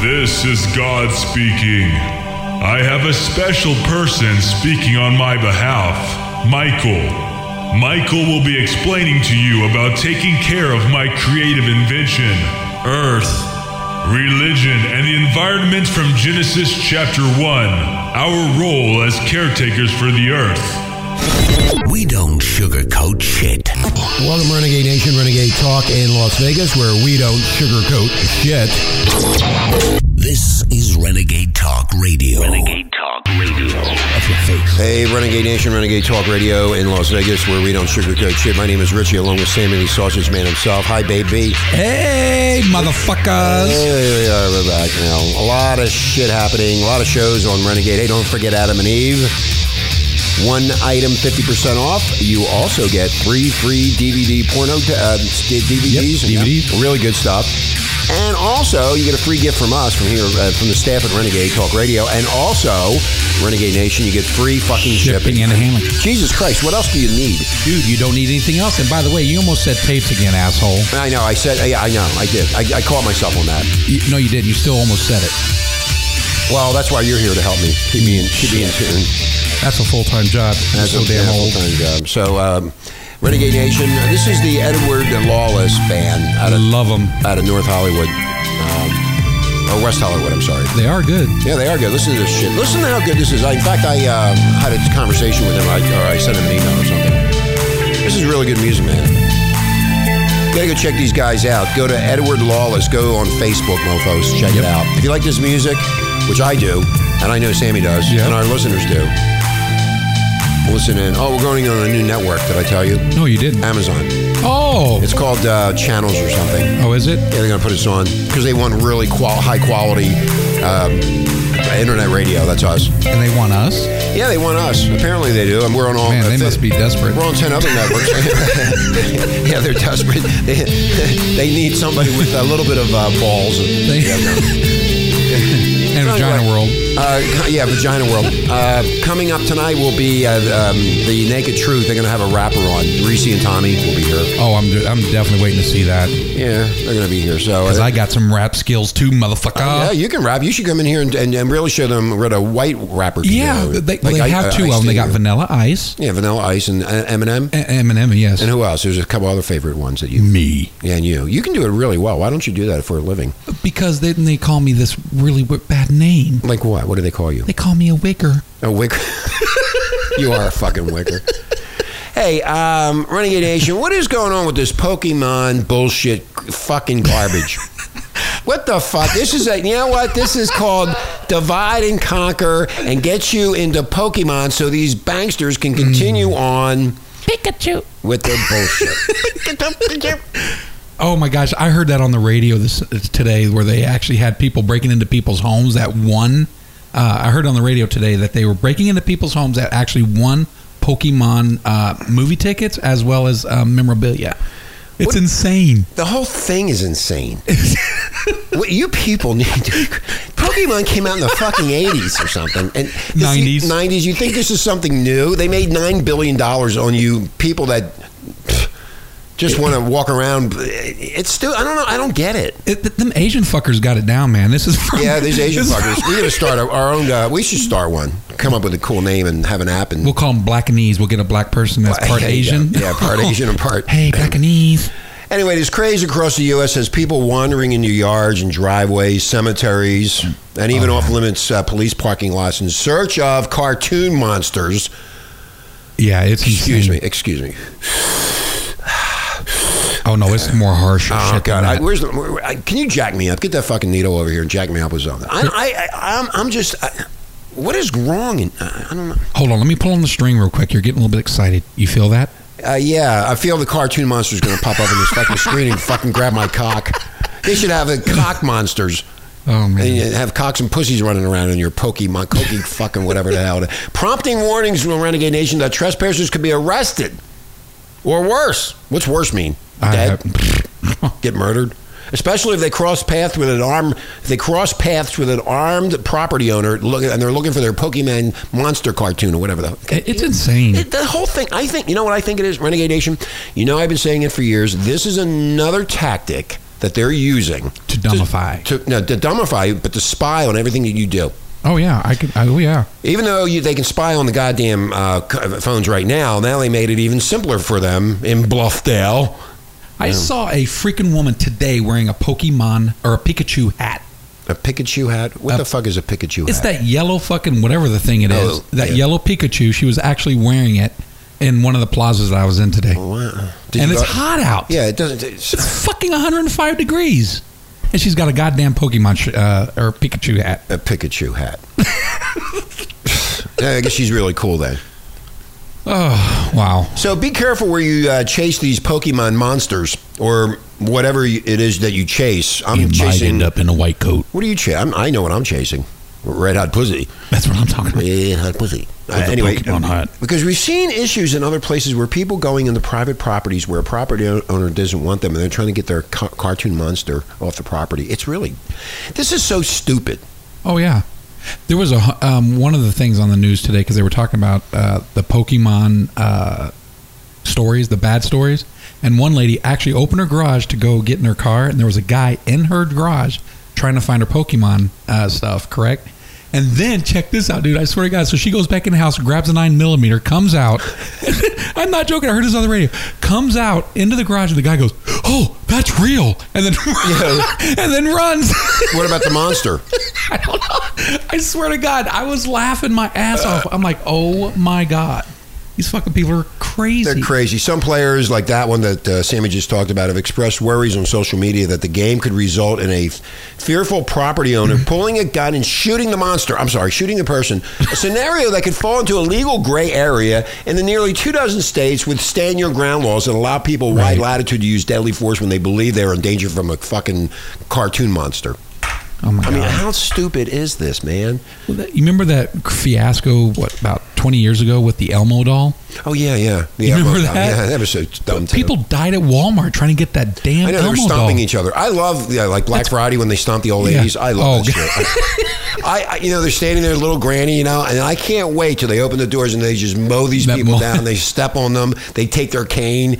This is God speaking. I have a special person speaking on my behalf, Michael. Michael will be explaining to you about taking care of my creative invention, Earth, religion, and the environment from Genesis chapter 1, our role as caretakers for the Earth. We don't sugarcoat shit. Welcome, Renegade Nation, Renegade Talk in Las Vegas, where we don't sugarcoat shit. This is Renegade Talk Radio. Renegade Talk Radio. That's your face. Hey, Renegade Nation, Renegade Talk Radio in Las Vegas, where we don't sugarcoat shit. My name is Richie, along with Sammy the Sausage Man himself. Hi, baby. Hey, motherfuckers. Hey, we are we're back now. A lot of shit happening, a lot of shows on Renegade. Hey, don't forget Adam and Eve. One item, 50% off. You also get three free DVD porno t- uh, DVDs. Yep, DVDs. Really good stuff. And also, you get a free gift from us, from here, uh, from the staff at Renegade Talk Radio. And also, Renegade Nation, you get free fucking shipping. Shipping and handling. Jesus Christ, what else do you need? Dude, you don't need anything else. And by the way, you almost said tapes again, asshole. I know, I said, yeah, I know, I did. I, I caught myself on that. You, no, you didn't. You still almost said it. Well, that's why you're here to help me. Keep me in, keep me in tune. That's a full time job. That's so a damn full-time job. So, um, Renegade Nation, this is the Edward Lawless band out I of, love them. out of North Hollywood. Um, or West Hollywood, I'm sorry. They are good. Yeah, they are good. Listen to this shit. Listen to how good this is. I, in fact, I uh, had a conversation with him, I, or I sent him an email or something. This is really good music, man. You Gotta go check these guys out. Go to Edward Lawless. Go on Facebook, mofos. Check it out. If you like this music, which I do, and I know Sammy does, Yeah. and our listeners do, listen in. Oh, we're going on a new network. Did I tell you? No, you didn't. Amazon. Oh. It's called uh, Channels or something. Oh, is it? Yeah, they're going to put us on because they want really qual- high quality um, internet radio. That's us. And they want us? Yeah, they want us. Apparently they do, and we're on all. Man, they uh, must be desperate. We're on ten other networks. yeah, they're desperate. They, they need somebody with a little bit of uh, balls. They- Yeah. And Vagina World. Uh, yeah, Vagina World. Uh, coming up tonight will be uh, um, the Naked Truth. They're going to have a rapper on. Reese and Tommy will be here. Oh, I'm I'm definitely waiting to see that. Yeah, they're going to be here. So Because uh, I got some rap skills too, motherfucker. yeah, you can rap. You should come in here and, and, and really show them what a white rapper. can Yeah, do. they, Like they I- have uh, two of them. They got Vanilla Ice, Yeah, Vanilla Ice and uh, Eminem. Eminem, yes. And who else? There's a couple other favorite ones that you. me. Yeah, and you. You can do it really well. Why don't you do that for a living? Because then they call me this really bad name. Like what? What do they call you? They call me a wicker. A wicker. you are a fucking wicker. Hey, um, Renegade Nation, what is going on with this Pokemon bullshit fucking garbage? What the fuck? This is a, you know what? This is called divide and conquer and get you into Pokemon so these banksters can continue on Pikachu. with their bullshit. Oh my gosh, I heard that on the radio this today, where they actually had people breaking into people's homes that won. Uh, I heard on the radio today that they were breaking into people's homes that actually won Pokemon uh, movie tickets as well as uh, memorabilia. It's What- insane. The whole thing is insane. what you people need to. Pokemon came out in the fucking 80s or something. And this- 90s. 90s. You think this is something new? They made $9 billion on you people that pff, just want to walk around. It's still, I don't know. I don't get it. It, th- them Asian fuckers got it down, man. This is from Yeah, these Asian fuckers. We're to start our, own. Uh, we should start one. Come up with a cool name and have an app. And We'll call them Blackanese. We'll get a black person that's part. Asian. Yeah, part Asian and part. Hey, Blackanese. Anyway, this craze across the U.S. has people wandering in your yards and driveways, cemeteries, and even off limits uh, police parking lots in search of cartoon monsters. Yeah, it's Excuse insane. me, excuse me. Oh no, it's more harsh. Oh shit God! I, where's the? Where, I, can you jack me up? Get that fucking needle over here and jack me up with something. I, I, I I'm, I'm just. I, what is wrong? In, I, I don't know. Hold on, let me pull on the string real quick. You're getting a little bit excited. You feel that? Uh, yeah, I feel the cartoon monster's going to pop up on this fucking screen and fucking grab my cock. They should have a cock monsters. Oh man. And you have cocks and pussies running around in your Pokemon, Koki fucking whatever the hell. Prompting warnings from a Renegade Nation that trespassers could be arrested. Or worse. What's worse mean? Dead? Get murdered? Especially if they cross paths with an arm, if they cross paths with an armed property owner, look, and they're looking for their Pokemon monster cartoon or whatever the. It's insane. It, the whole thing, I think, you know what I think it is, Renegade Nation? You know, I've been saying it for years. This is another tactic that they're using To dumbify. To, no, to dumbify you, but to spy on everything that you do. Oh yeah, I could. Oh yeah. Even though you, they can spy on the goddamn uh, phones right now, now they made it even simpler for them in Bluffdale. I saw a freaking woman today wearing a Pokemon or a Pikachu hat. A Pikachu hat? What Uh, the fuck is a Pikachu It's hat? It's that yellow fucking whatever the thing it is. Oh, that yeah. yellow Pikachu. She was actually wearing it in one of the plazas that I was in today. Wow. Did and it's go- hot out. Yeah, it doesn't. It's, It's fucking 105 degrees. And she's got a goddamn Pokemon sh- uh, or Pikachu hat. a Pikachu hat. yeah, I guess she's really cool then. Oh wow. So be careful where you uh, chase these Pokemon monsters or whatever it is that you chase. I'm you might chasing. end up in a white coat. What are you chasing? I know what I'm chasing. Red hot pussy. That's what I'm talking about. Red hot pussy. Uh, anyway, because we've seen issues in other places where people going into private properties where a property owner doesn't want them and they're trying to get their ca- cartoon monster off the property. It's really, this is so stupid. Oh yeah, there was a um, one of the things on the news today because they were talking about uh, the Pokemon uh, stories, the bad stories, and one lady actually opened her garage to go get in her car, and there was a guy in her garage trying to find her Pokemon uh, stuff. Correct. And then check this out, dude. I swear to God. So she goes back in the house, grabs a nine millimeter, comes out. I'm not joking. I heard this on the radio. Comes out into the garage, and the guy goes, "Oh, that's real," and then and then runs. What about the monster? I don't know. I swear to God, I was laughing my ass off. I'm like, oh my God. These fucking people are crazy. They're crazy. Some players, like that one that uh, Sammy just talked about, have expressed worries on social media that the game could result in a fearful property owner pulling a gun and shooting the monster. I'm sorry, shooting the person. A scenario that could fall into a legal gray area in the nearly two dozen states with stand your ground laws that allow people wide latitude to use deadly force when they believe they're in danger from a fucking cartoon monster. Oh my I mean, how stupid is this, man? Well, that- you remember that fiasco, what, about 20 years ago with the Elmo doll? Oh yeah, yeah. You yeah remember well, that? Yeah, that was so dumb. too. People died at Walmart trying to get that damn I know they Elmo were stomping doll. each other. I love yeah, like Black Friday when they stomp the old Yeah. ladies. I love Oh, that shit. I, I, you know, they're standing there, little granny, you know, and I can't wait till they open the doors and they just mow these That people mow- down. They step on them. They take their cane,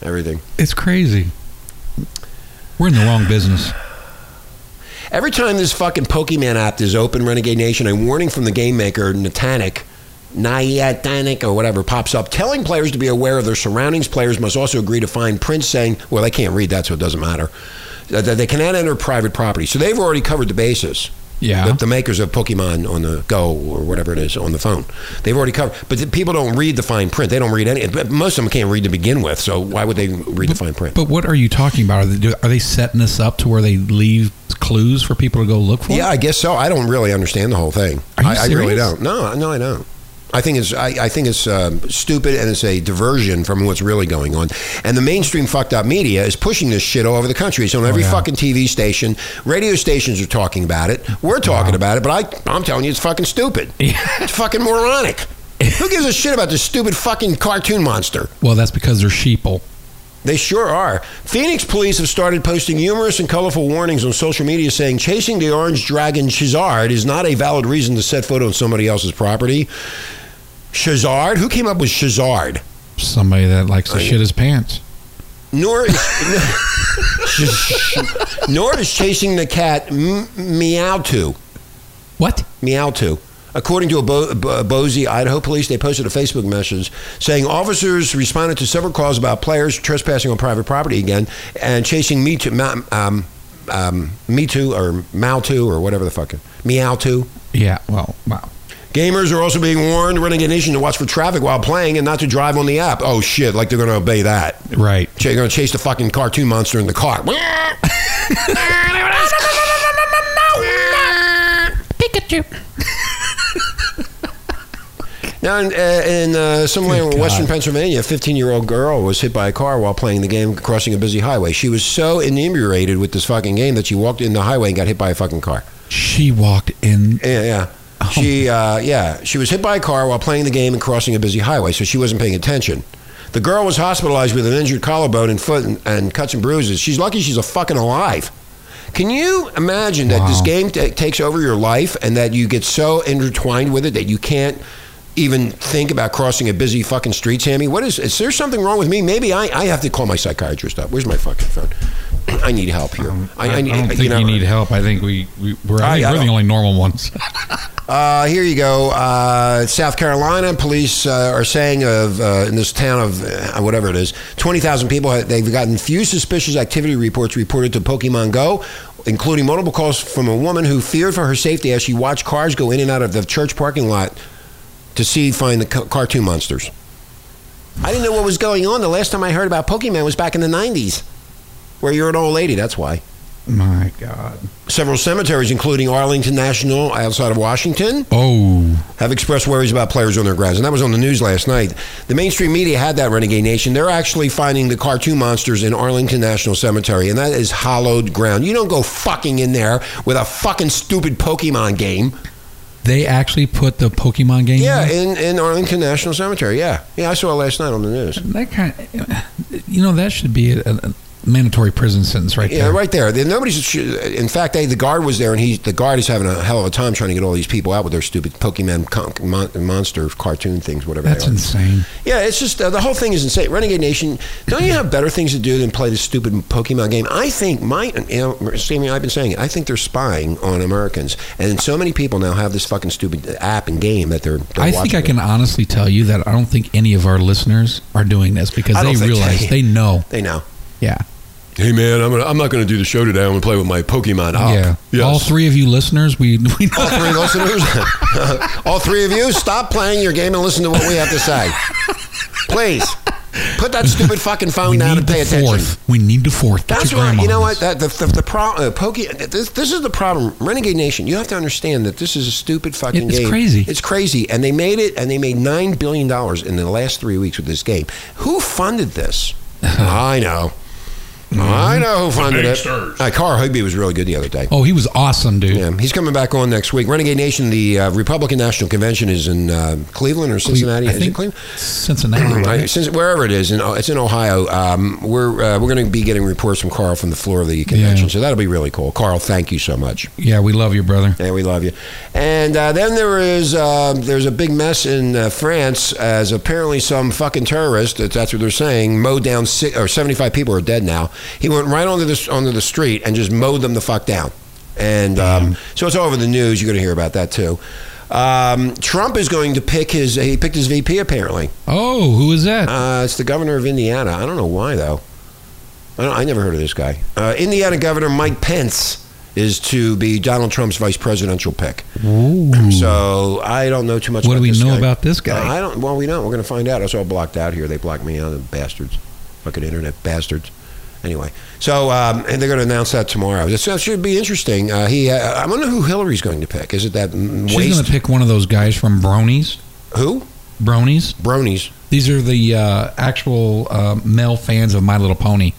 everything. It's crazy. We're in the wrong business. Every time this fucking Pokemon app is open, Renegade Nation, a warning from the game maker, Natanic, Niantic, or whatever, pops up telling players to be aware of their surroundings. Players must also agree to find prints saying, well, they can't read that, so it doesn't matter, they cannot enter private property. So they've already covered the bases. Yeah. The, the makers of Pokemon on the Go or whatever it is on the phone, they've already covered. But the people don't read the fine print. They don't read any. but Most of them can't read to begin with. So why would they read the fine print? But what are you talking about? Are they, are they setting this up to where they leave clues for people to go look for? Yeah, I guess so. I don't really understand the whole thing. I, I really don't. No, no, I don't. I think it's I, I think it's um, stupid and it's a diversion from what's really going on. And the mainstream fucked up media is pushing this shit all over the country. It's on every Oh, yeah. fucking TV station. Radio stations are talking about it. We're talking about it, but I, I'm telling you, it's fucking stupid. It's fucking moronic. Who gives a shit about this stupid fucking cartoon monster? Well, that's because they're sheeple. They sure are. Phoenix police have started posting humorous and colorful warnings on social media saying chasing the orange dragon Shazard is not a valid reason to set foot on somebody else's property. Shazard? Who came up with Shazard? Somebody that likes to shit his pants. Nor is, nor is chasing the cat M- Meowto. What? Meowto. According to a Bo- Bo- Boise, Idaho police, they posted a Facebook message saying officers responded to several calls about players trespassing on private property again and chasing Me Ma- um, um, Me Too or Mao Too or whatever the fuck, Meow Too. Yeah. Well, wow. Gamers are also being warned, running Renegade Nation, to watch for traffic while playing and not to drive on the app. Oh shit! Like they're going to obey that. Right. They're going to chase the fucking cartoon monster in the car. Pikachu. Now, in, uh, in uh, somewhere Good in western God. Pennsylvania, a 15 year old girl was hit by a car while playing the game crossing a busy highway. She was so inebriated with this fucking game that she walked in the highway and got hit by a fucking car. She walked in. Yeah, yeah. She, uh, yeah, she was hit by a car while playing the game and crossing a busy highway, so she wasn't paying attention. The girl was hospitalized with an injured collarbone and foot and, and cuts and bruises. She's lucky she's a fucking alive. Can you imagine that this game ta takes over your life and that you get so intertwined with it that you can't even think about crossing a busy fucking street, Sammy? What is? Is there something wrong with me? Maybe I, I have to call my psychiatrist up. Where's my fucking phone? I need help here. I, I, need, don't think you know, need help. I think we, we we're, I I- think I we're the only normal ones. Uh, here you go. Uh, South Carolina police uh, are saying of uh, in this town of uh, whatever it is, twenty thousand people. They've gotten few suspicious activity reports reported to Pokemon Go, including multiple calls from a woman who feared for her safety as she watched cars go in and out of the church parking lot to see find the ca- cartoon monsters. I didn't know what was going on. The last time I heard about Pokemon was back in the nineties, where you're an old lady. That's why. My God. Several cemeteries, including Arlington National outside of Washington, Oh, have expressed worries about players on their grounds. And that was on the news last night. The mainstream media had that Renegade Nation. They're actually finding the cartoon monsters in Arlington National Cemetery, and that is hallowed ground. You don't go fucking in there with a fucking stupid Pokemon game. they actually put the Pokemon game. Yeah, in, in Arlington National Cemetery. Yeah. Yeah, I saw it last night on the news. that kind. you know, that should be a, a mandatory prison sentence right Yeah, there. Yeah, right there. Nobody's. In fact, they, the guard was there, and he the guard is having a hell of a time trying to get all these people out with their stupid Pokemon con- mon- monster cartoon things, whatever. That's they are. insane. Yeah, it's just uh, the whole thing is insane. Renegade Nation, don't you have better things to do than play this stupid Pokemon game? I think my, you know, Sammy, I've been saying it. I think they're spying on Americans, and so many people now have this fucking stupid app and game that they're. they're I think I can honestly tell you that I don't think any of our listeners are doing this because they realize they- they know. They know. Yeah. Hey man, I'm, gonna, I'm not going to do the show today. I'm going to play with my Pokemon app. Yeah. All three of you listeners, we, we know. All three listeners, all three of you, stop playing your game and listen to what we have to say. Please, put that stupid fucking phone we down and pay the attention. fourth. We need the fourth. Get That's right. You know what? That, the the, the pro, uh, Poke, this, this is the problem. Renegade Nation, you have to understand that this is a stupid fucking It's game. It's crazy. It's crazy. And they made it, and they made $9 billion in the last three weeks with this game. Who funded this? I know. I know who funded it. banksters. Uh, Carl Higbie was really good the other day. Oh, he was awesome, dude. Yeah, he's coming back on next week. Renegade Nation, the uh, Republican National Convention is in uh, Cleveland or Cincinnati. I is it think Cleveland? Cincinnati. Right, Right? since wherever it is, in, it's in Ohio. Um, we're uh, we're going to be getting reports from Carl from the floor of the convention, Yeah. so that'll be really cool. Carl, thank you so much. Yeah, we love you, brother. Yeah, we love you. And uh, then there is uh, there's a big mess in uh, France as apparently some fucking terrorist, that's that's what they're saying, mowed down si or 75 people are dead now. He went right onto the onto the street and just mowed them the fuck down. And um, so it's all over the news. You're going to hear about that too. Um, Trump is going to pick his. He picked his VP apparently. Oh, who is that? Uh, it's the governor of Indiana. I don't know why though. I, don't, I never heard of this guy. Uh, Indiana Governor Mike Pence is to be Donald Trump's vice presidential pick. Ooh. So I don't know too much. About the stuff. What do we know guy. about this guy? Uh, I don't. Well, we don't. We're going to find out. It's all blocked out here. They blocked me out. The bastards, fucking internet bastards. Anyway, so um, and they're going to announce that tomorrow. This that should be interesting. Uh, he. Uh, I wonder who Hillary's going to pick. Is it that She's going to pick one of those guys from Bronies. who? Bronies. Bronies. These are the uh, actual uh, male fans of My Little Pony.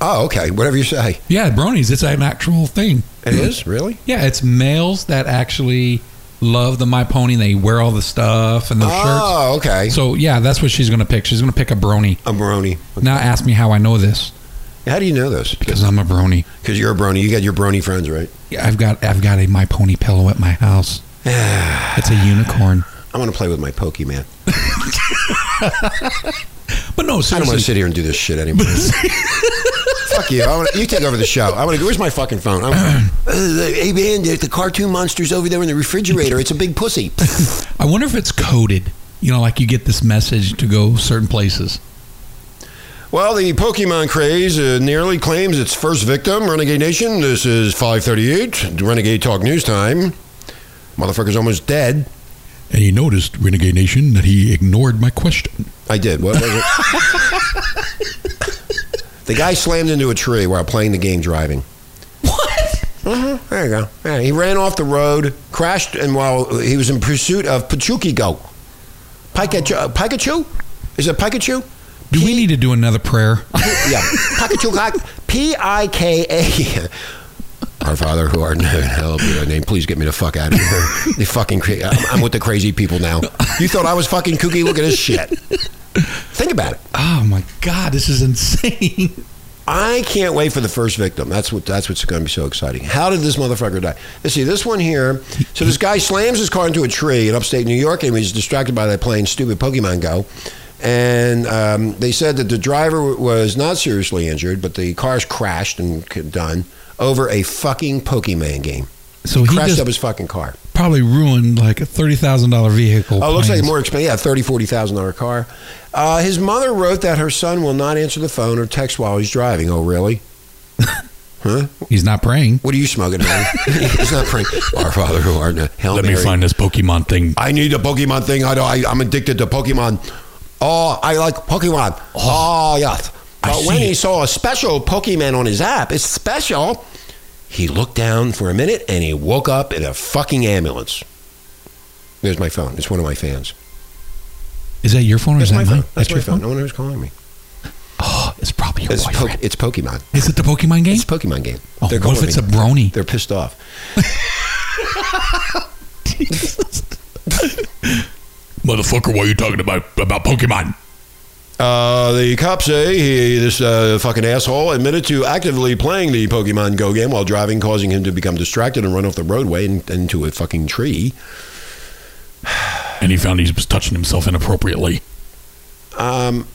Oh, okay. Whatever you say. Yeah, Bronies. It's an actual thing. It is really. Yeah, it's males that actually love the My Pony. They wear all the stuff and their shirts. Oh, okay. So yeah, that's what she's going to pick. She's going to pick a Brony. A brony. Now ask me how I know this How do you know this? because I'm a Brony. Because you're a brony. You got your brony friends, right? Yeah, I've got I've got a My Pony pillow at my house. It's a unicorn. I want to play with my Pokemon. But no, I don't want to sit here and do this shit anymore. Fuck you. I wanna, you take over the show. I want to. Where's my fucking phone? Uh, hey man, the, the cartoon monster's over there in the refrigerator. It's a big pussy. I wonder if it's coded. You know, like you get this message to go certain places. Well, the Pokemon craze uh, nearly claims its first victim. Renegade Nation. This is 538. Renegade Talk News Time. Motherfucker's almost dead. And he noticed, Renegade Nation, that he ignored my question. I did. What was it? the guy slammed into a tree while playing the game driving. What? Uh-huh. There you go. Yeah, he ran off the road, crashed, and while he was in pursuit of Pachukigo. Pikachu? uh, Pikachu? Is it Pikachu? Do we need to do another prayer? Yeah. P I K A. Our Father who art in heaven, hallowed be thy name. Please get me the fuck out of here. The fucking cra- I'm, I'm with the crazy people now. You thought I was fucking kooky? Look at this shit. Think about it. Oh my God, this is insane. I can't wait for the first victim. That's what. That's what's going to be so exciting. How did this motherfucker die? Let's see. This one here. So this guy slams his car into a tree in upstate New York, and he's distracted by that playing stupid Pokemon Go. And um, they said that the driver was not seriously injured, but the cars crashed and c- done over a fucking Pokemon game. So he crashed up his fucking car. probably ruined like a thirty thousand dollar vehicle. Oh, it looks like plans. more expensive. Yeah, thirty, forty thousand dollar car. Uh, his mother wrote that her son will not answer the phone or text while he's driving. Oh, really? huh? He's not praying. What are you smoking, honey? he's not praying. Our Father who art in the Hail Mary. Me find this Pokemon thing. I need a Pokemon thing. I, don't- I I'm addicted to Pokemon. Oh, I like Pokemon. Oh, oh yes. But when he it. saw a special Pokemon on his app, it's special. He looked down for a minute and he woke up in a fucking ambulance. There's my phone. It's one of my fans. Is that your phone or That's is that phone. mine? That's, your my phone. No one who's calling me. Oh, it's probably your It's, po- it's Pokemon. is it the Pokemon game? It's Pokemon game. oh, They're what if it's a brony? They're pissed off. Motherfucker, why are you talking about about Pokemon? Uh, the cops say he, this uh, fucking asshole admitted to actively playing the Pokemon Go game while driving, causing him to become distracted and run off the roadway and, into a fucking tree. And he found he was touching himself inappropriately. Um,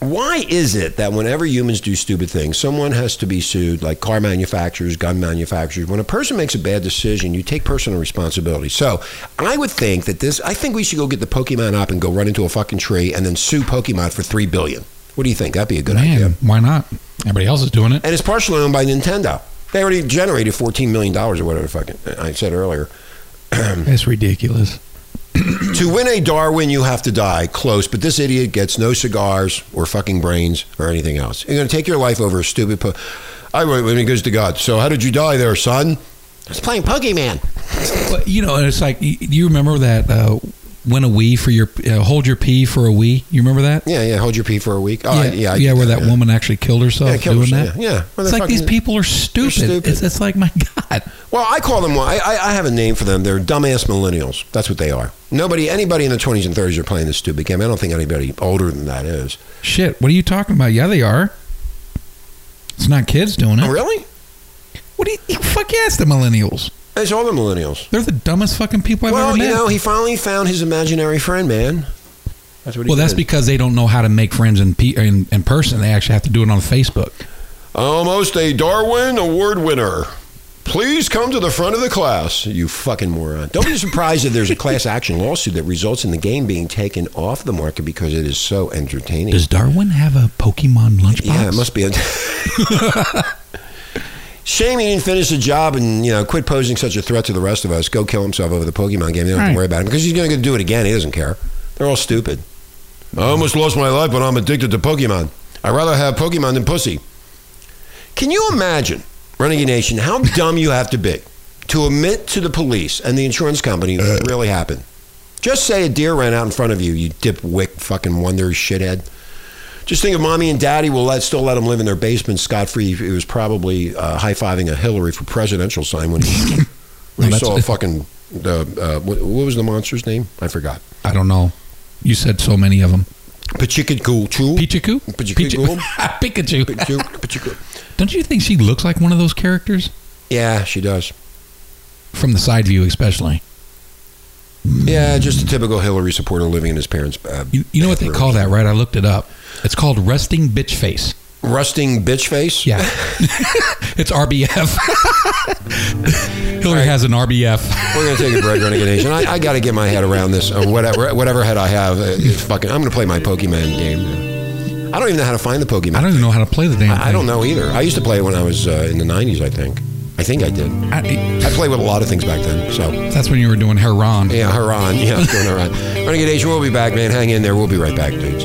why is it that whenever humans do stupid things, someone has to be sued, like car manufacturers, gun manufacturers? When a person makes a bad decision, you take personal responsibility. So I would think that this, I think we should go get the Pokemon app and go run into a fucking tree and then sue Pokemon for 3 billion. What do you think? That'd be a good Man, idea. why not? Everybody else is doing it. And it's partially owned by Nintendo. They already generated $14 million or whatever the fucking I said earlier. It's ridiculous. To win a Darwin, you have to die. Close, but this idiot gets no cigars or fucking brains or anything else. You're going to take your life over a stupid. Po- I wait when he goes to God. So how did you die there, son? I was playing Pokemon. Well, you know, and it's like, do you remember that uh, win a Wii for your, uh, hold your pee for a Wii? You remember that? Yeah, yeah. Hold your pee for a week. Oh, I- yeah, yeah, I yeah, where that yeah. woman actually killed herself Yeah, killed doing herself, that. yeah. Yeah. Well, it's like these people are stupid. stupid. It's, it's like, my God. Well, I call them. I, I I have a name for them. They're dumbass millennials. That's what they are. Nobody, anybody in the twenties and thirties are playing this stupid game. I don't think anybody older than that is. Shit, what are you talking about? Yeah, they are. It's not kids doing it. Oh, really? What do you, fuck yes, the millennials. It's all the millennials. They're the dumbest fucking people I've well, ever met. Well, you know, he finally found his imaginary friend, man. That's what he well, that's did. because they don't know how to make friends in, pe- in in person. They actually have to do it on Facebook. Almost a Darwin Award winner. Please come to the front of the class, you fucking moron. Don't be surprised if there's a class action lawsuit that results in the game being taken off the market because it is so entertaining. Does Darwin have a Pokemon lunchbox? yeah, it must be. A Shame he didn't finish the job and you know quit posing such a threat to the rest of us. Go kill himself over the Pokemon game. They don't have Right. to worry about him because he's going to do it again. He doesn't care. They're all stupid. I almost lost my life, but I'm addicted to Pokemon. I'd rather have Pokemon than pussy. Can you imagine, Renegade Nation, how dumb you have to be to admit to the police and the insurance company what really happened? Just say a deer ran out in front of you, you dipwick fucking wonder shithead. Just think of mommy and daddy will let, still let him live in their basement scot free. He was probably uh, high fiving a Hillary for presidential sign when he, when he saw a fucking. The, uh, what, what was the monster's name? I forgot. I don't know. You said so many of them. Pachikachu. Pichiku? Pichiku. Pikachu. Pichiku. Don't you think she looks like one of those characters? Yeah, she does. From the side view, especially. Yeah, just a typical Hillary supporter living in his parents' uh, You, you know what they call that, right? I looked it up. It's called resting bitch face. rusting bitch face. Yeah. it's RBF. Hillary has an RBF. We're gonna take a break, Renegade Nation. I, I got to get my head around this, or whatever, whatever head I have. uh, fucking. I'm gonna play my Pokemon game. I don't even know how to find the Pokemon. I don't even know how to play the damn. I, I don't know either. I used to play it when I was uh, in the '90s. I think. I think I did. I, I played with a lot of things back then. So that's when you were doing Heron. yeah, Haran. Yeah, I was doing Haran. Renegade Nation. We'll be back, man. Hang in there. We'll be right back, dudes.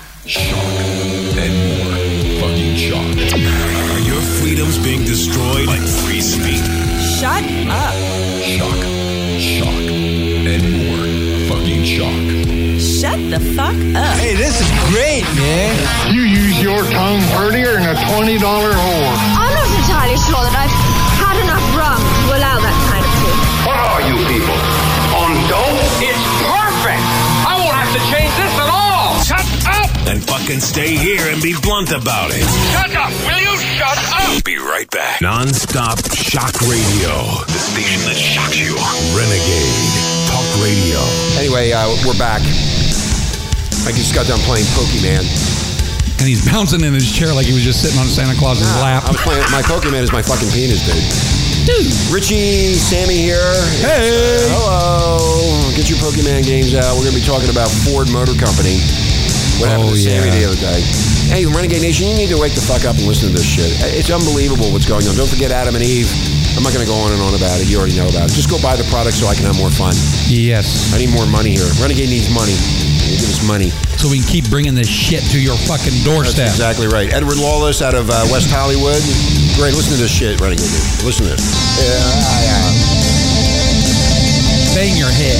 Shock. And more. Fucking shock. Are your freedoms being destroyed by free speech? Shut up. Shock. Shock. And more. Fucking shock. Shut the fuck up. Hey, this is great, man. You use your tongue prettier than a $20 whore. I'm not entirely sure that I've Then fucking stay here and be blunt about it. Shut up! Will you shut up? Be right back. Non-stop shock radio. The station that shocks you. Renegade Talk Radio. Anyway, uh, we're back. I just got done playing Pokemon. And he's bouncing in his chair like he was just sitting on Santa Claus's lap. I was playing. My Pokemon is my fucking penis, dude. Dude. Richie, Sammy here. Hey. Hello. Get your Pokemon games out. We're going to be talking about Ford Motor Company. What happened Oh, to Sammy the other day? Hey, Renegade Nation, you need to wake the fuck up and listen to this shit. It's unbelievable what's going on. Don't forget Adam and Eve. I'm not going to go on and on about it. You already know about it. Just go buy the product so I can have more fun. Yes. I need more money here. Renegade needs money. You give us money. So we can keep bringing this shit to your fucking doorstep. That's exactly right. Edward Lawless out of uh, West Hollywood. Great. Listen to this shit, Renegade. dude. Listen to this. Yeah, yeah. Bang your head.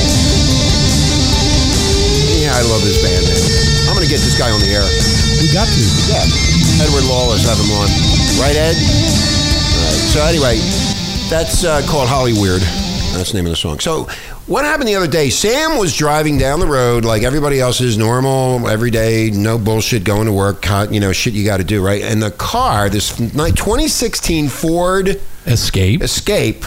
Yeah, I love this band, man. I'm going to get this guy on the air. We got to. Yeah. Edward Lawless, have him on. Right, Ed? All right. So, anyway, that's uh, called Holly Weird. That's the name of the song. So, what happened the other day? Sam was driving down the road like everybody else is normal, every day, no bullshit, going to work, you know, shit you got to do, right? And the car, this ni- 2016 Ford Escape. Escape,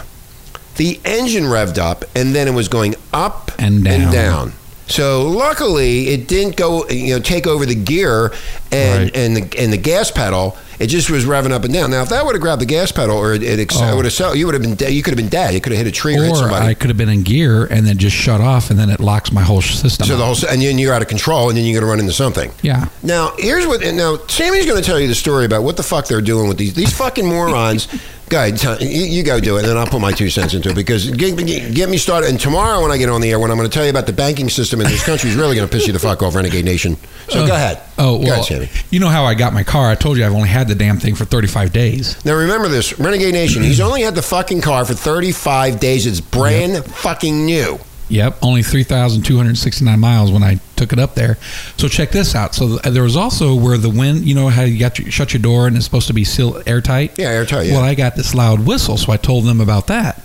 the engine revved up and then it was going up And down. And down. So luckily, it didn't go, you know, take over the gear and Right. and the and the gas pedal. It just was revving up and down. Now, if that would have grabbed the gas pedal or it, it ex- Oh. would have, you would have been dead. You could have been dead. You could have hit a tree or, hit Or somebody. I could have been in gear and then just shut off and then it locks my whole system. so the whole and then you're out of control and then you're going to run into something. Yeah. Now, here's what. Now, Sammy's going to tell you the story about what the fuck they're doing with these these fucking morons. Go ahead, tell- you, you go do it, and then I'll put my two cents into it because get, get me started. And tomorrow, when I get on the air, when I'm going to tell you about the banking system in this country, is really going to piss you the fuck off, Renegade Nation. So Uh, go ahead. Oh, go well, ahead, Sammy. you know how I got my car? I told you I've only had the damn thing for 35 days. Now remember this, Renegade Nation. He's only had the fucking car for 35 days. It's brand fucking new. Yep, only 3,269 miles when I took it up there. So check this out. So th- there was also where the wind, you know how you got your, shut your door and it's supposed to be sealed airtight? Yeah, airtight, yeah. Well, I got this loud whistle, so I told them about that.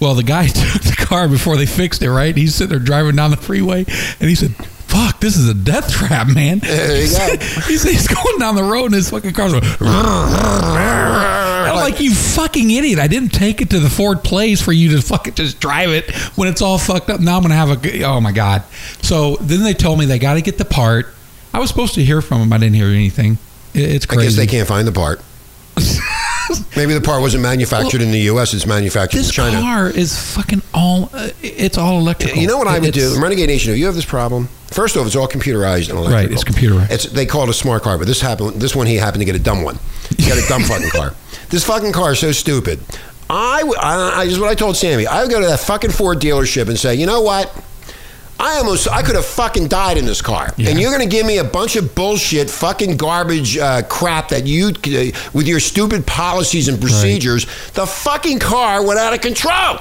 Well, the guy took the car before they fixed it, right? He's sitting there driving down the freeway and he said, Fuck, this is a death trap, man. There you he, go. said, he said he's going down the road and his fucking car's going. I'm like, you fucking idiot. I didn't take it to the Ford place for you to fucking just drive it when it's all fucked up. Now I'm going to have a oh my God. So then they told me they got to get the part. I was supposed to hear from them. I didn't hear anything. It- It's I guess they can't find the part. Maybe the part wasn't manufactured in the U.S. It's manufactured in China. car is fucking all, uh, it's all electrical. You know what I would It's- do, Renegade Nation? If you have this problem, first off, it's all computerized and electrical. Right, it's computerized. It's they call it a smart car, but this happened. This one he happened to get a dumb one. He got a dumb fucking car. This fucking car is so stupid. I, I, just what I told Sammy. I would go to that fucking Ford dealership and say, you know what? I almost I could have fucking died in this car, Yeah. and you're going to give me a bunch of bullshit, fucking garbage uh, crap that you uh, with your stupid policies and procedures. The fucking car went out of control.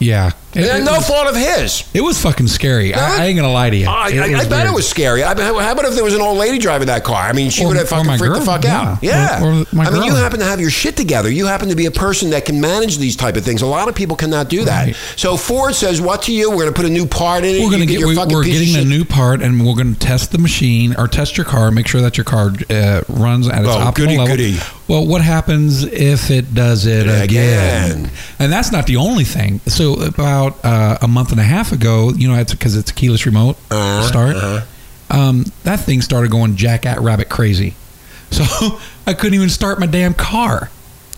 Yeah. It, And it no was, fault of his. it was fucking scary. I, I ain't to lie to you. I, I, I bet weird. it was scary. I, how about if there was an old lady driving that car? I mean, she Or- would have fucking freaked the girl, fuck out. yeah. Yeah. Or- or I mean, you happen to have your shit together. You happen to be a person that can manage these type of things. A lot of people cannot do that. Right. So Ford says, "What to you? We're going to put a new part in it. We're gonna get get. your We, fucking we're piece of getting a new part, and we're going to test the machine or test your car, make sure that your car uh, runs at its Oh, optimal goody, level. goody. Well, what happens if it does it again? Again. And that's not the only thing. So about uh, a month and a half ago, you know, because it's a keyless remote Uh-huh, start. uh-huh. um, that thing started going jack at rabbit crazy. So I couldn't even start my damn car,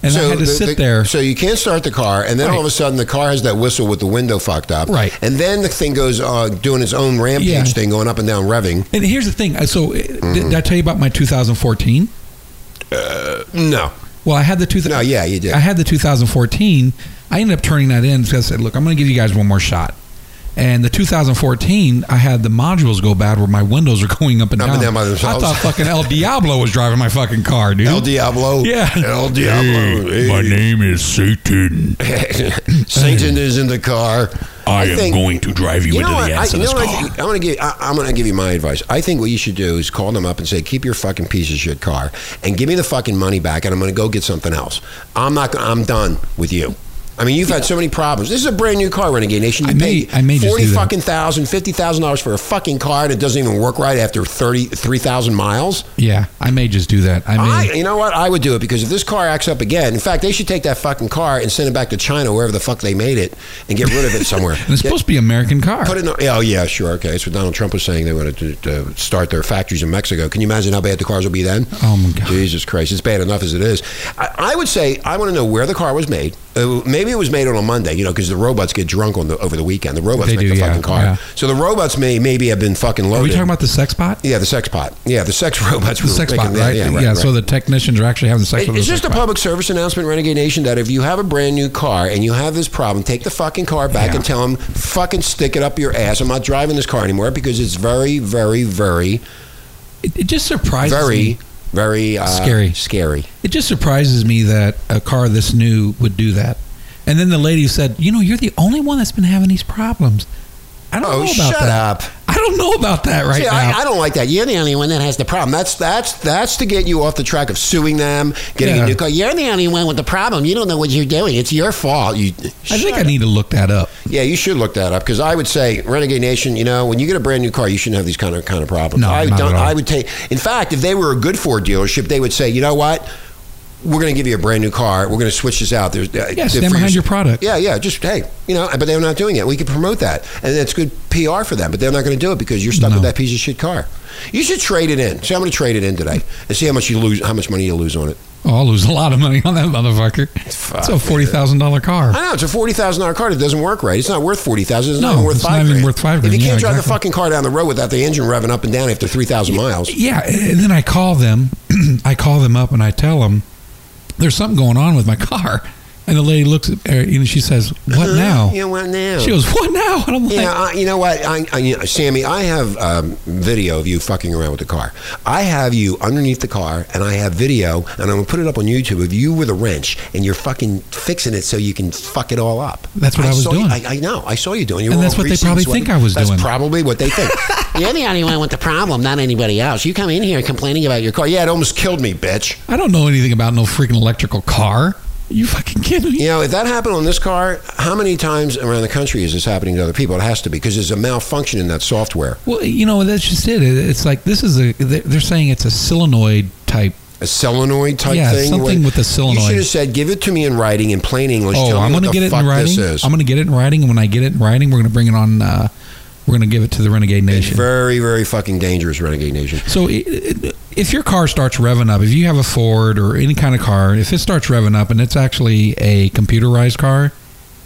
and I had to the- sit the- there. So you can't start the car, and then all of a sudden the car has that whistle with the window fucked up. Right. And then the thing goes uh, doing its own rampage Yeah. thing, going up and down, revving. And here's the thing. uh, So uh, Mm-hmm. did, did I tell you about my 2014? No. Well, I had the two. No, yeah, you did. I had the 2014. I ended up turning that in because I said, "Look, I'm going to give you guys one more shot." And the 2014, I had the modules go bad where my windows are going up and Up down. and down by themselves. I thought fucking El Diablo was driving my fucking car, dude. El Diablo. Yeah. El Diablo. Hey. name is Satan. Satan is in the car. I, am think- going to drive you, You into know what? the I, ass you of know this what? car. I think, I'm gonna give. I, I'm gonna give you my advice. I think what you should do is call them up and say, "Keep your fucking piece of shit car and give me the fucking money back, and I'm gonna go get something else. I'm not. gonna I'm done with you." I mean, you've had so many problems. This is a brand new car, Renegade Nation. You I may- paid I may forty fucking thousand, fifty thousand dollars for a fucking car, and it doesn't even work right after thirty three thousand miles. Yeah, I may just do that. I may. I, you know what? I would do it because if this car acts up again, in fact, they should take that fucking car and send it back to China, wherever the fuck they made it, and get rid of it somewhere. it's supposed to be an American car. Put it in. The, oh yeah, sure, okay. That's what Donald Trump was saying. They wanted to, to start their factories in Mexico. Can you imagine how bad the cars will be then? Oh, my God. Jesus Christ, it's bad enough as it is. I, I would say I want to know where the car was made. Uh, maybe it was made on a Monday, you know, because the robots get drunk on the over the weekend. The robots They make do, the yeah, fucking car. yeah. So the robots may maybe have been fucking loaded. Are we talking about the sex pot? Yeah, the sex pot. Yeah, the sex robots. The were sex making that. right? Yeah, right, So right. the technicians are actually having sex It- with It's the just a sex public service announcement, Renegade Nation, that if you have a brand new car and you have this problem, take the fucking car back Yeah. and tell them, fucking stick it up your ass. I'm not driving this car anymore because it's very, very, very, It, it just surprises me. very uh, Scary. Scary. It just surprises me that a car this new would do that. And then the lady said, "You know, you're the only one that's been having these problems." I don't Oh, know about shut that. up. Don't know about that right See, now. I, I don't like that. You're the only one that has the problem. That's that's that's to get you off the track of suing them, getting Yeah. a new car. You're the only one with the problem. You don't know what you're doing. It's your fault. You. I think I need to look that up. Yeah, you should look that up because I would say Renegade Nation. You know, when you get a brand new car, you shouldn't have these kind of kind of problems. No, I not don't. at all. I would take. In fact, if they were a good Ford dealership, they would say, you know what. We're going to give you a brand new car. We're going to switch this out. There's, uh, Yeah, stand behind your product. Yeah, yeah. Just hey, you know. But they're not doing it. We could promote that, and it's good PR for them. But they're not going to do it because you're stuck No. with that piece of shit car. You should trade it in. See, I'm going to trade it in today and see how much you lose. How much money you lose on it. Oh, I'll lose a lot of money on that motherfucker. Fuck, it's a forty thousand dollar car. I know it's a forty thousand dollar car It doesn't work right. It's not worth forty thousand. It's No, not worth it's five. not even worth five Grand. If you can't Yeah, drive the fucking car down the road without the engine revving up and down after three thousand miles, Yeah, and then I call them. I call them up and I tell them there's something going on with my car. And the lady looks at her and she says, "What now?" Yeah, what now? She goes, "What now?" And I'm like, Yeah, I, you know what, I, I, you know, Sammy, I have um, video of you fucking around with the car. I have you underneath the car, and I have video, and I'm gonna put it up on YouTube of you with a wrench, and you're fucking fixing it so you can fuck it all up. That's what I was saw you- doing. I, I know. I saw you doing. You And that's what they probably sweaty. think I was that's doing. probably what they think. you're the only one with the problem, not anybody else. You come in here complaining about your car. Yeah, it almost killed me, bitch. I don't know anything about no freaking electrical car. You fucking kidding me? You know, if that happened on this car, how many times around the country is this happening to other people? It has to be because there's a malfunction in that software. Well, you know, that's just it. It- It's like this is a. They're saying it's a solenoid type. A solenoid type Yeah, thing. something with a solenoid. You should have said, "Give it to me in writing in plain English." Oh, I'm going to get it in writing. I'm going to get it in writing, and when I get it in writing, we're going to bring it on. Uh, we're going to give it to the Renegade Nation. It's very, very fucking dangerous, Renegade Nation. So, if your car starts revving up, if you have a Ford or any kind of car, if it starts revving up and it's actually a computerized car,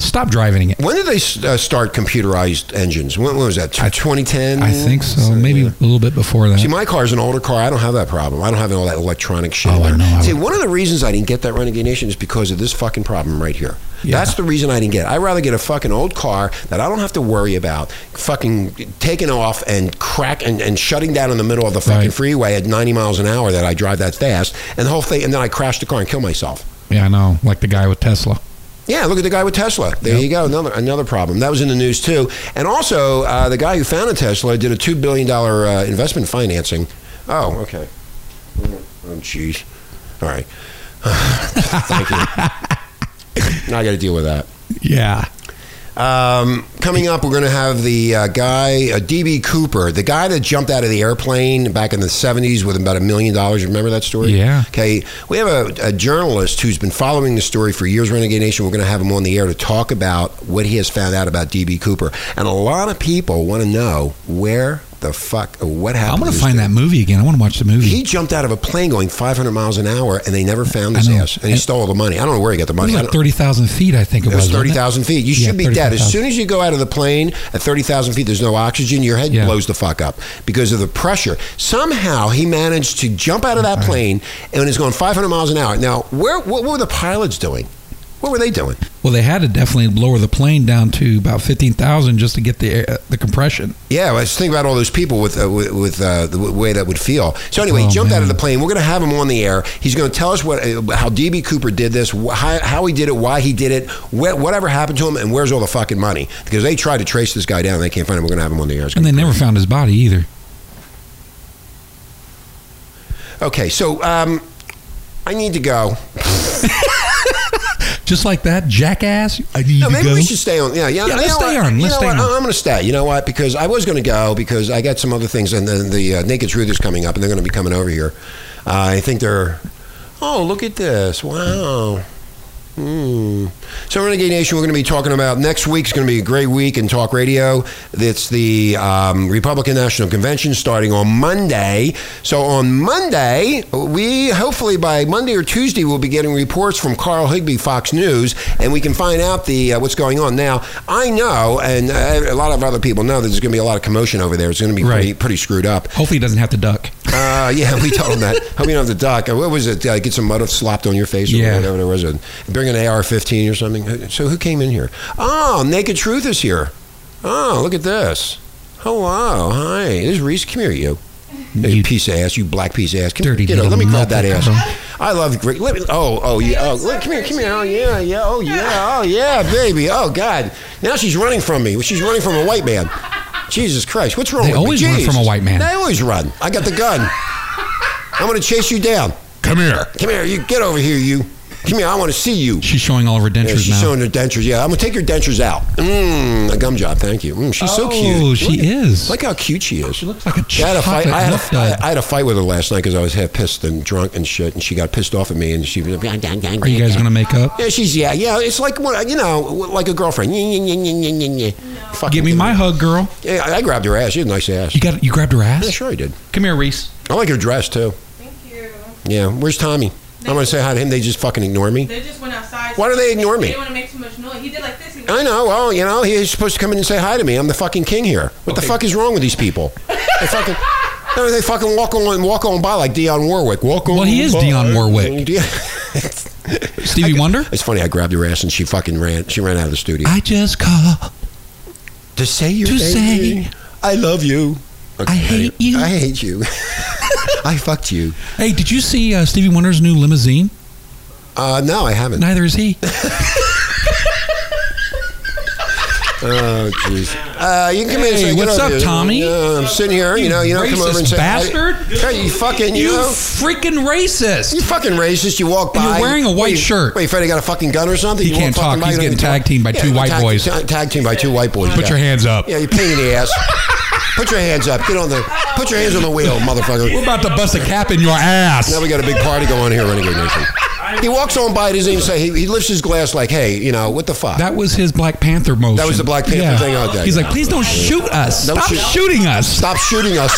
stop driving it. When did they uh, start computerized engines? When, when was that? 2010? I think so. Maybe a little bit before that. See, my car's an older car. I don't have that problem. I don't have all that electronic shit. Oh, in I know. See, would- one of the reasons I didn't get that Renegade Nation is because of this fucking problem right here. Yeah. That's the reason I didn't get it. I'd rather get a fucking old car that I don't have to worry about fucking taking off and crack and, and shutting down in the middle of the fucking Right. freeway at 90 miles an hour that I drive that fast and the whole thing, and then I crash the car and kill myself. yeah, I know. Like the guy with Tesla. Yeah, look at the guy with Tesla. There Yep. you go. Another another problem. That was in the news too. And also, uh, the guy who founded Tesla did a two billion dollar uh, investment financing. Oh, okay. Oh, jeez. All right. Thank you. now I got to deal with that. Yeah. Um, coming up, we're going to have the uh, guy, uh, DB Cooper, the guy that jumped out of the airplane back in the 70s with about a million dollars. Remember that story? Yeah. Okay. We have a, a journalist who's been following the story for years, Renegade Nation. We're going to have him on the air to talk about what he has found out about DB Cooper. And a lot of people want to know where the fuck? What happened? I'm gonna to find dude? that movie again. I want to watch the movie. He jumped out of a plane going 500 miles an hour, and they never found his ass. And he And- stole all the money. I don't know where he got the it money. was like thirty thousand feet, I think it It was was. thirty thousand feet. You Yeah, should be dead as soon as you go out of the plane at thirty thousand feet. There's no oxygen. Your head Yeah. blows the fuck up because of the pressure. Somehow he managed to jump out of that plane and is going 500 miles an hour. Now, where what were the pilots doing? What were they doing? Well, they had to definitely lower the plane down to about fifteen thousand just to get the air, the compression. Yeah, let's think about all those people with uh, with, with uh, the way that would feel. So anyway, he Oh, jumped out of the plane. We're going to have him on the air. He's going to tell us what uh, how DB Cooper did this, wh- how, how he did it, why he did it, wh- whatever happened to him, and where's all the fucking money? Because they tried to trace this guy down, and they can't find him. We're going to have him on the air. And they never found his body either. Okay, so um, I need to go. Just like that, jackass. I need No, to maybe go. we should stay on. Yeah, yeah. Yeah, let's stay what? on. Let's stay what? on. I'm going to stay. You know what? Because I was going to go because I got some other things, and then the uh, Naked Truth is coming up, and they're going to be coming over here. Uh, I think they're. Oh, look at this! Wow. Hmm. So, Renegade Nation, we're going to be talking about next week's going to be a great week in talk radio. It's the um, Republican National Convention starting on Monday. So, on Monday, we hopefully by Monday or Tuesday we'll be getting reports from Carl Higbie, Fox News, and we can find out the uh, what's going on. Now, I know, and uh, a lot of other people know that there's going to be a lot of commotion over there. It's going to be Right. pretty, pretty screwed up. Hopefully, he doesn't have to duck. Uh, yeah, we told him that. You don't have to duck. Uh, What was it? Uh, get some mud slopped on your face or Yeah. whatever there was. A, bring an AR-15 or something. So who came in here? Oh, Naked Truth is here. Oh, look at this. Hello, hi. This is Reese. Come here, you. You piece of ass, you black piece of ass. Come, dirty get over. Let me grab that ass. I love great. Let me, oh, oh, yeah. Oh, look, come here, come here. Oh, yeah, yeah. Oh, yeah. Oh, yeah, baby. Oh, God. Now she's running from me. She's running from a white man. Jesus Christ. What's wrong They with always me? run from a white man. They always run. I got the gun. I'm going to chase you down. Come here. Come here. You get over here, you. Come here. I want to see you. She's showing all of her Yeah, dentures she's now. showing her dentures. Yeah, I'm gonna take your dentures out. Mmm, a gum job. Thank you. Mm, she's so Oh, cute. she Look- is. Look how cute she is. She looks like a I had a fight. chocolate I had a, milk dud. I, I had a fight with her last night because I was half pissed and drunk and shit, and she got pissed off at me, and she. was Are Are you guys going to make up? Yeah, she's yeah, yeah. It's like what you know, like a girlfriend. Yeah, yeah, yeah, yeah, yeah, yeah, yeah. Fucking Give me my hug, girl. Yeah, I I grabbed her ass. She had a nice ass. You got you grabbed her ass. Yeah, sure I did. Come here, Reese. I like her dress too. Thank you. Yeah, where's Tommy? I'm gonna say hi to him. They just fucking ignore me. They just went outside. Why do they ignore me? They didn't want to make too much noise. He did like this. He I know. Well, you know, he's supposed to come in and say hi to me. I'm the fucking king here. What the fuck is wrong with these people? They fucking, no, they fucking walk on walk on by like Dionne Warwick. Walk on. Well, he is by. Dionne Warwick. Yeah. Stevie Wonder. It's funny. I grabbed her ass and she fucking ran. She ran out of the studio. I just call. to say your to name. say- I love you. I hate you. I hate you. I fucked you. Hey, did you see uh, Stevie Wonder's new limousine? Uh, no, I haven't. Neither is he. Oh, jeez. Uh, you can come in and Hey, say, get what's over up, here. Tommy? I'm sitting here. You know, you don't come over and racist say, bastard. Hey, you fucking, you, You know. freaking racist. You fucking racist. You walk by. And you're wearing a white shirt. Wait, shirt. Wait, Freddie got a fucking gun or something? He You can't walk fucking talk. by, He's you don't getting even tag talk? teamed by two you white tag, boys. Tag, tag teamed by two white boys. Put yeah. your hands up. Yeah, you pain in the ass. Put your hands up. Get on the. Put your hands on the wheel, motherfucker. We're about to bust a cap in your ass. Now we got a big party going on here, Renegade Nation. He walks on by, doesn't even say. He, he lifts his glass like, "Hey, you know what the fuck?" That was his Black Panther motion. That was the Black Panther thing, okay. He's like, please don't shoot us. Don't Stop shoot- shooting us. Stop shooting us.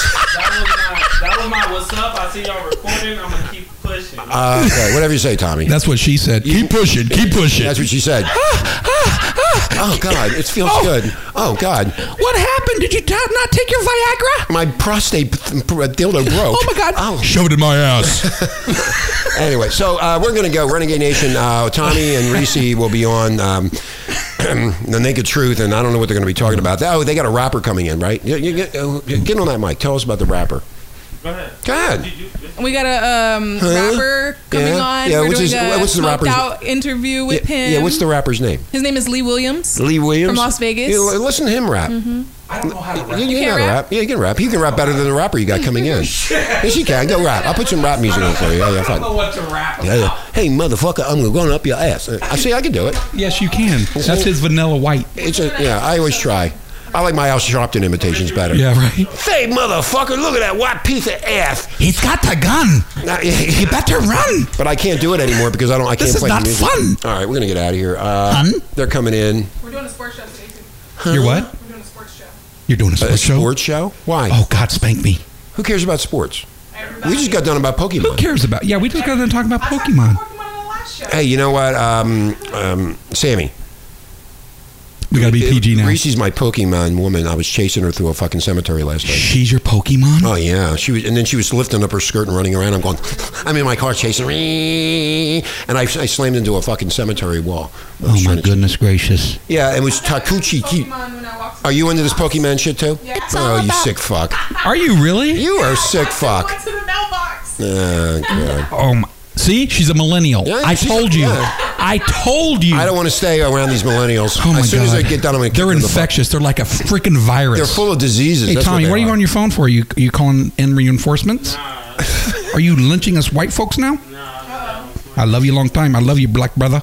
That was my what's up. I see y'all recording. I'm gonna keep pushing. Uh, okay, whatever you say, Tommy. That's what she said. Keep pushing. Keep pushing. That's what she said. Ah, ah, ah. oh God, it feels Oh. good. Oh God, What happened? Did you t- not take your Viagra? my prostate dildo broke. Oh my God. Oh. Shove it in my ass. Anyway, so uh, we're going to go Renegade Nation. Uh, Tommy and Reese will be on um, the Naked Truth, and I don't know what they're going to be talking about. Oh, they got a rapper coming in, right? You, you get, uh, get on that mic. Tell us about the rapper. Go ahead. Go ahead. We got a um, Huh? rapper coming Yeah? on. Yeah, We're what's doing his- a what's the smoked rapper's- out interview with yeah, him. yeah, what's the rapper's name? His name is Lee Williams. Lee Williams From Las Vegas. Yeah, l- listen to him rap. I don't know how to You, you, can't know how to rap? rap? Yeah, you can rap. He can rap better than the rapper you got coming in. yes, you can. Go rap. I'll put some rap music on for you. Yeah, yeah, fine. what to rap Yeah, yeah. Hey, motherfucker, I'm going up your ass. Uh, I see. I can do it. Yes, you can. That's his vanilla white. It's a yeah. I always try. I like my Al Sharpton imitations better. Yeah, right. Say, motherfucker, look at that white piece of ass. He's got the gun. Now, You better run. But I can't do it anymore because I don't. I can't This is play not music. fun. All right, we're gonna get out of here. Uh, Fun? They're coming in. We're doing a sports show today too. You're what? We're doing a sports show. You're doing a sports a show? sports show? Why? Oh God, spank me. Who cares about sports? We just got done about Pokemon. Who cares about? Yeah, we just got done talking about Pokemon. Hey, you know what, um, um, Sammy? We gotta be PG now. Reese's my Pokemon woman. I was chasing her through a fucking cemetery last night. She's your Pokemon. Oh yeah, she was, and then she was lifting up her skirt and running around. I'm going, I'm in my car chasing, her, and I, I slammed into a fucking cemetery wall. Oh my trying to- goodness gracious. Yeah, it was Takuchi. Ki- Are you into this Pokemon shit too? oh, you sick fuck. Are you really? You are sick fuck. Oh, God. Oh my. See, she's a millennial. Yeah, I told you. yeah. I told you. I don't want to stay around these millennials. Oh my as soon God. as I get done, I'm going to They're infectious. They're like a freaking virus. They're full of diseases. Hey That's Tommy, they what are you on your phone for? you you calling in reinforcements? are you lynching us white folks now? I love you a long time. I love you, black brother.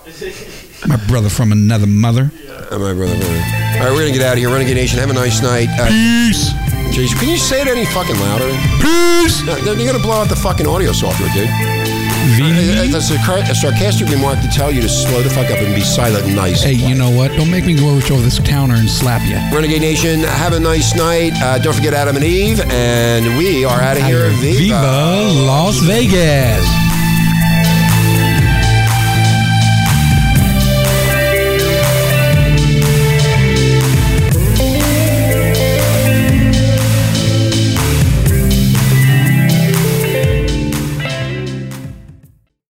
My brother from another mother. Uh, my brother. brother. All right, we're gonna get out of here. Renegade Nation. Have a nice night. Uh, Peace. Jeez, can you say it any fucking louder? Peace. No, you're gonna blow out the fucking audio software, dude. That's a, a sarcastic remark to tell you to slow the fuck up and be silent and nice. Hey, you know what? Don't make me go over to this counter and slap you. Renegade Nation, have a nice night. Uh, don't forget Adam and Eve, and we are out of here. Viva Las Vegas.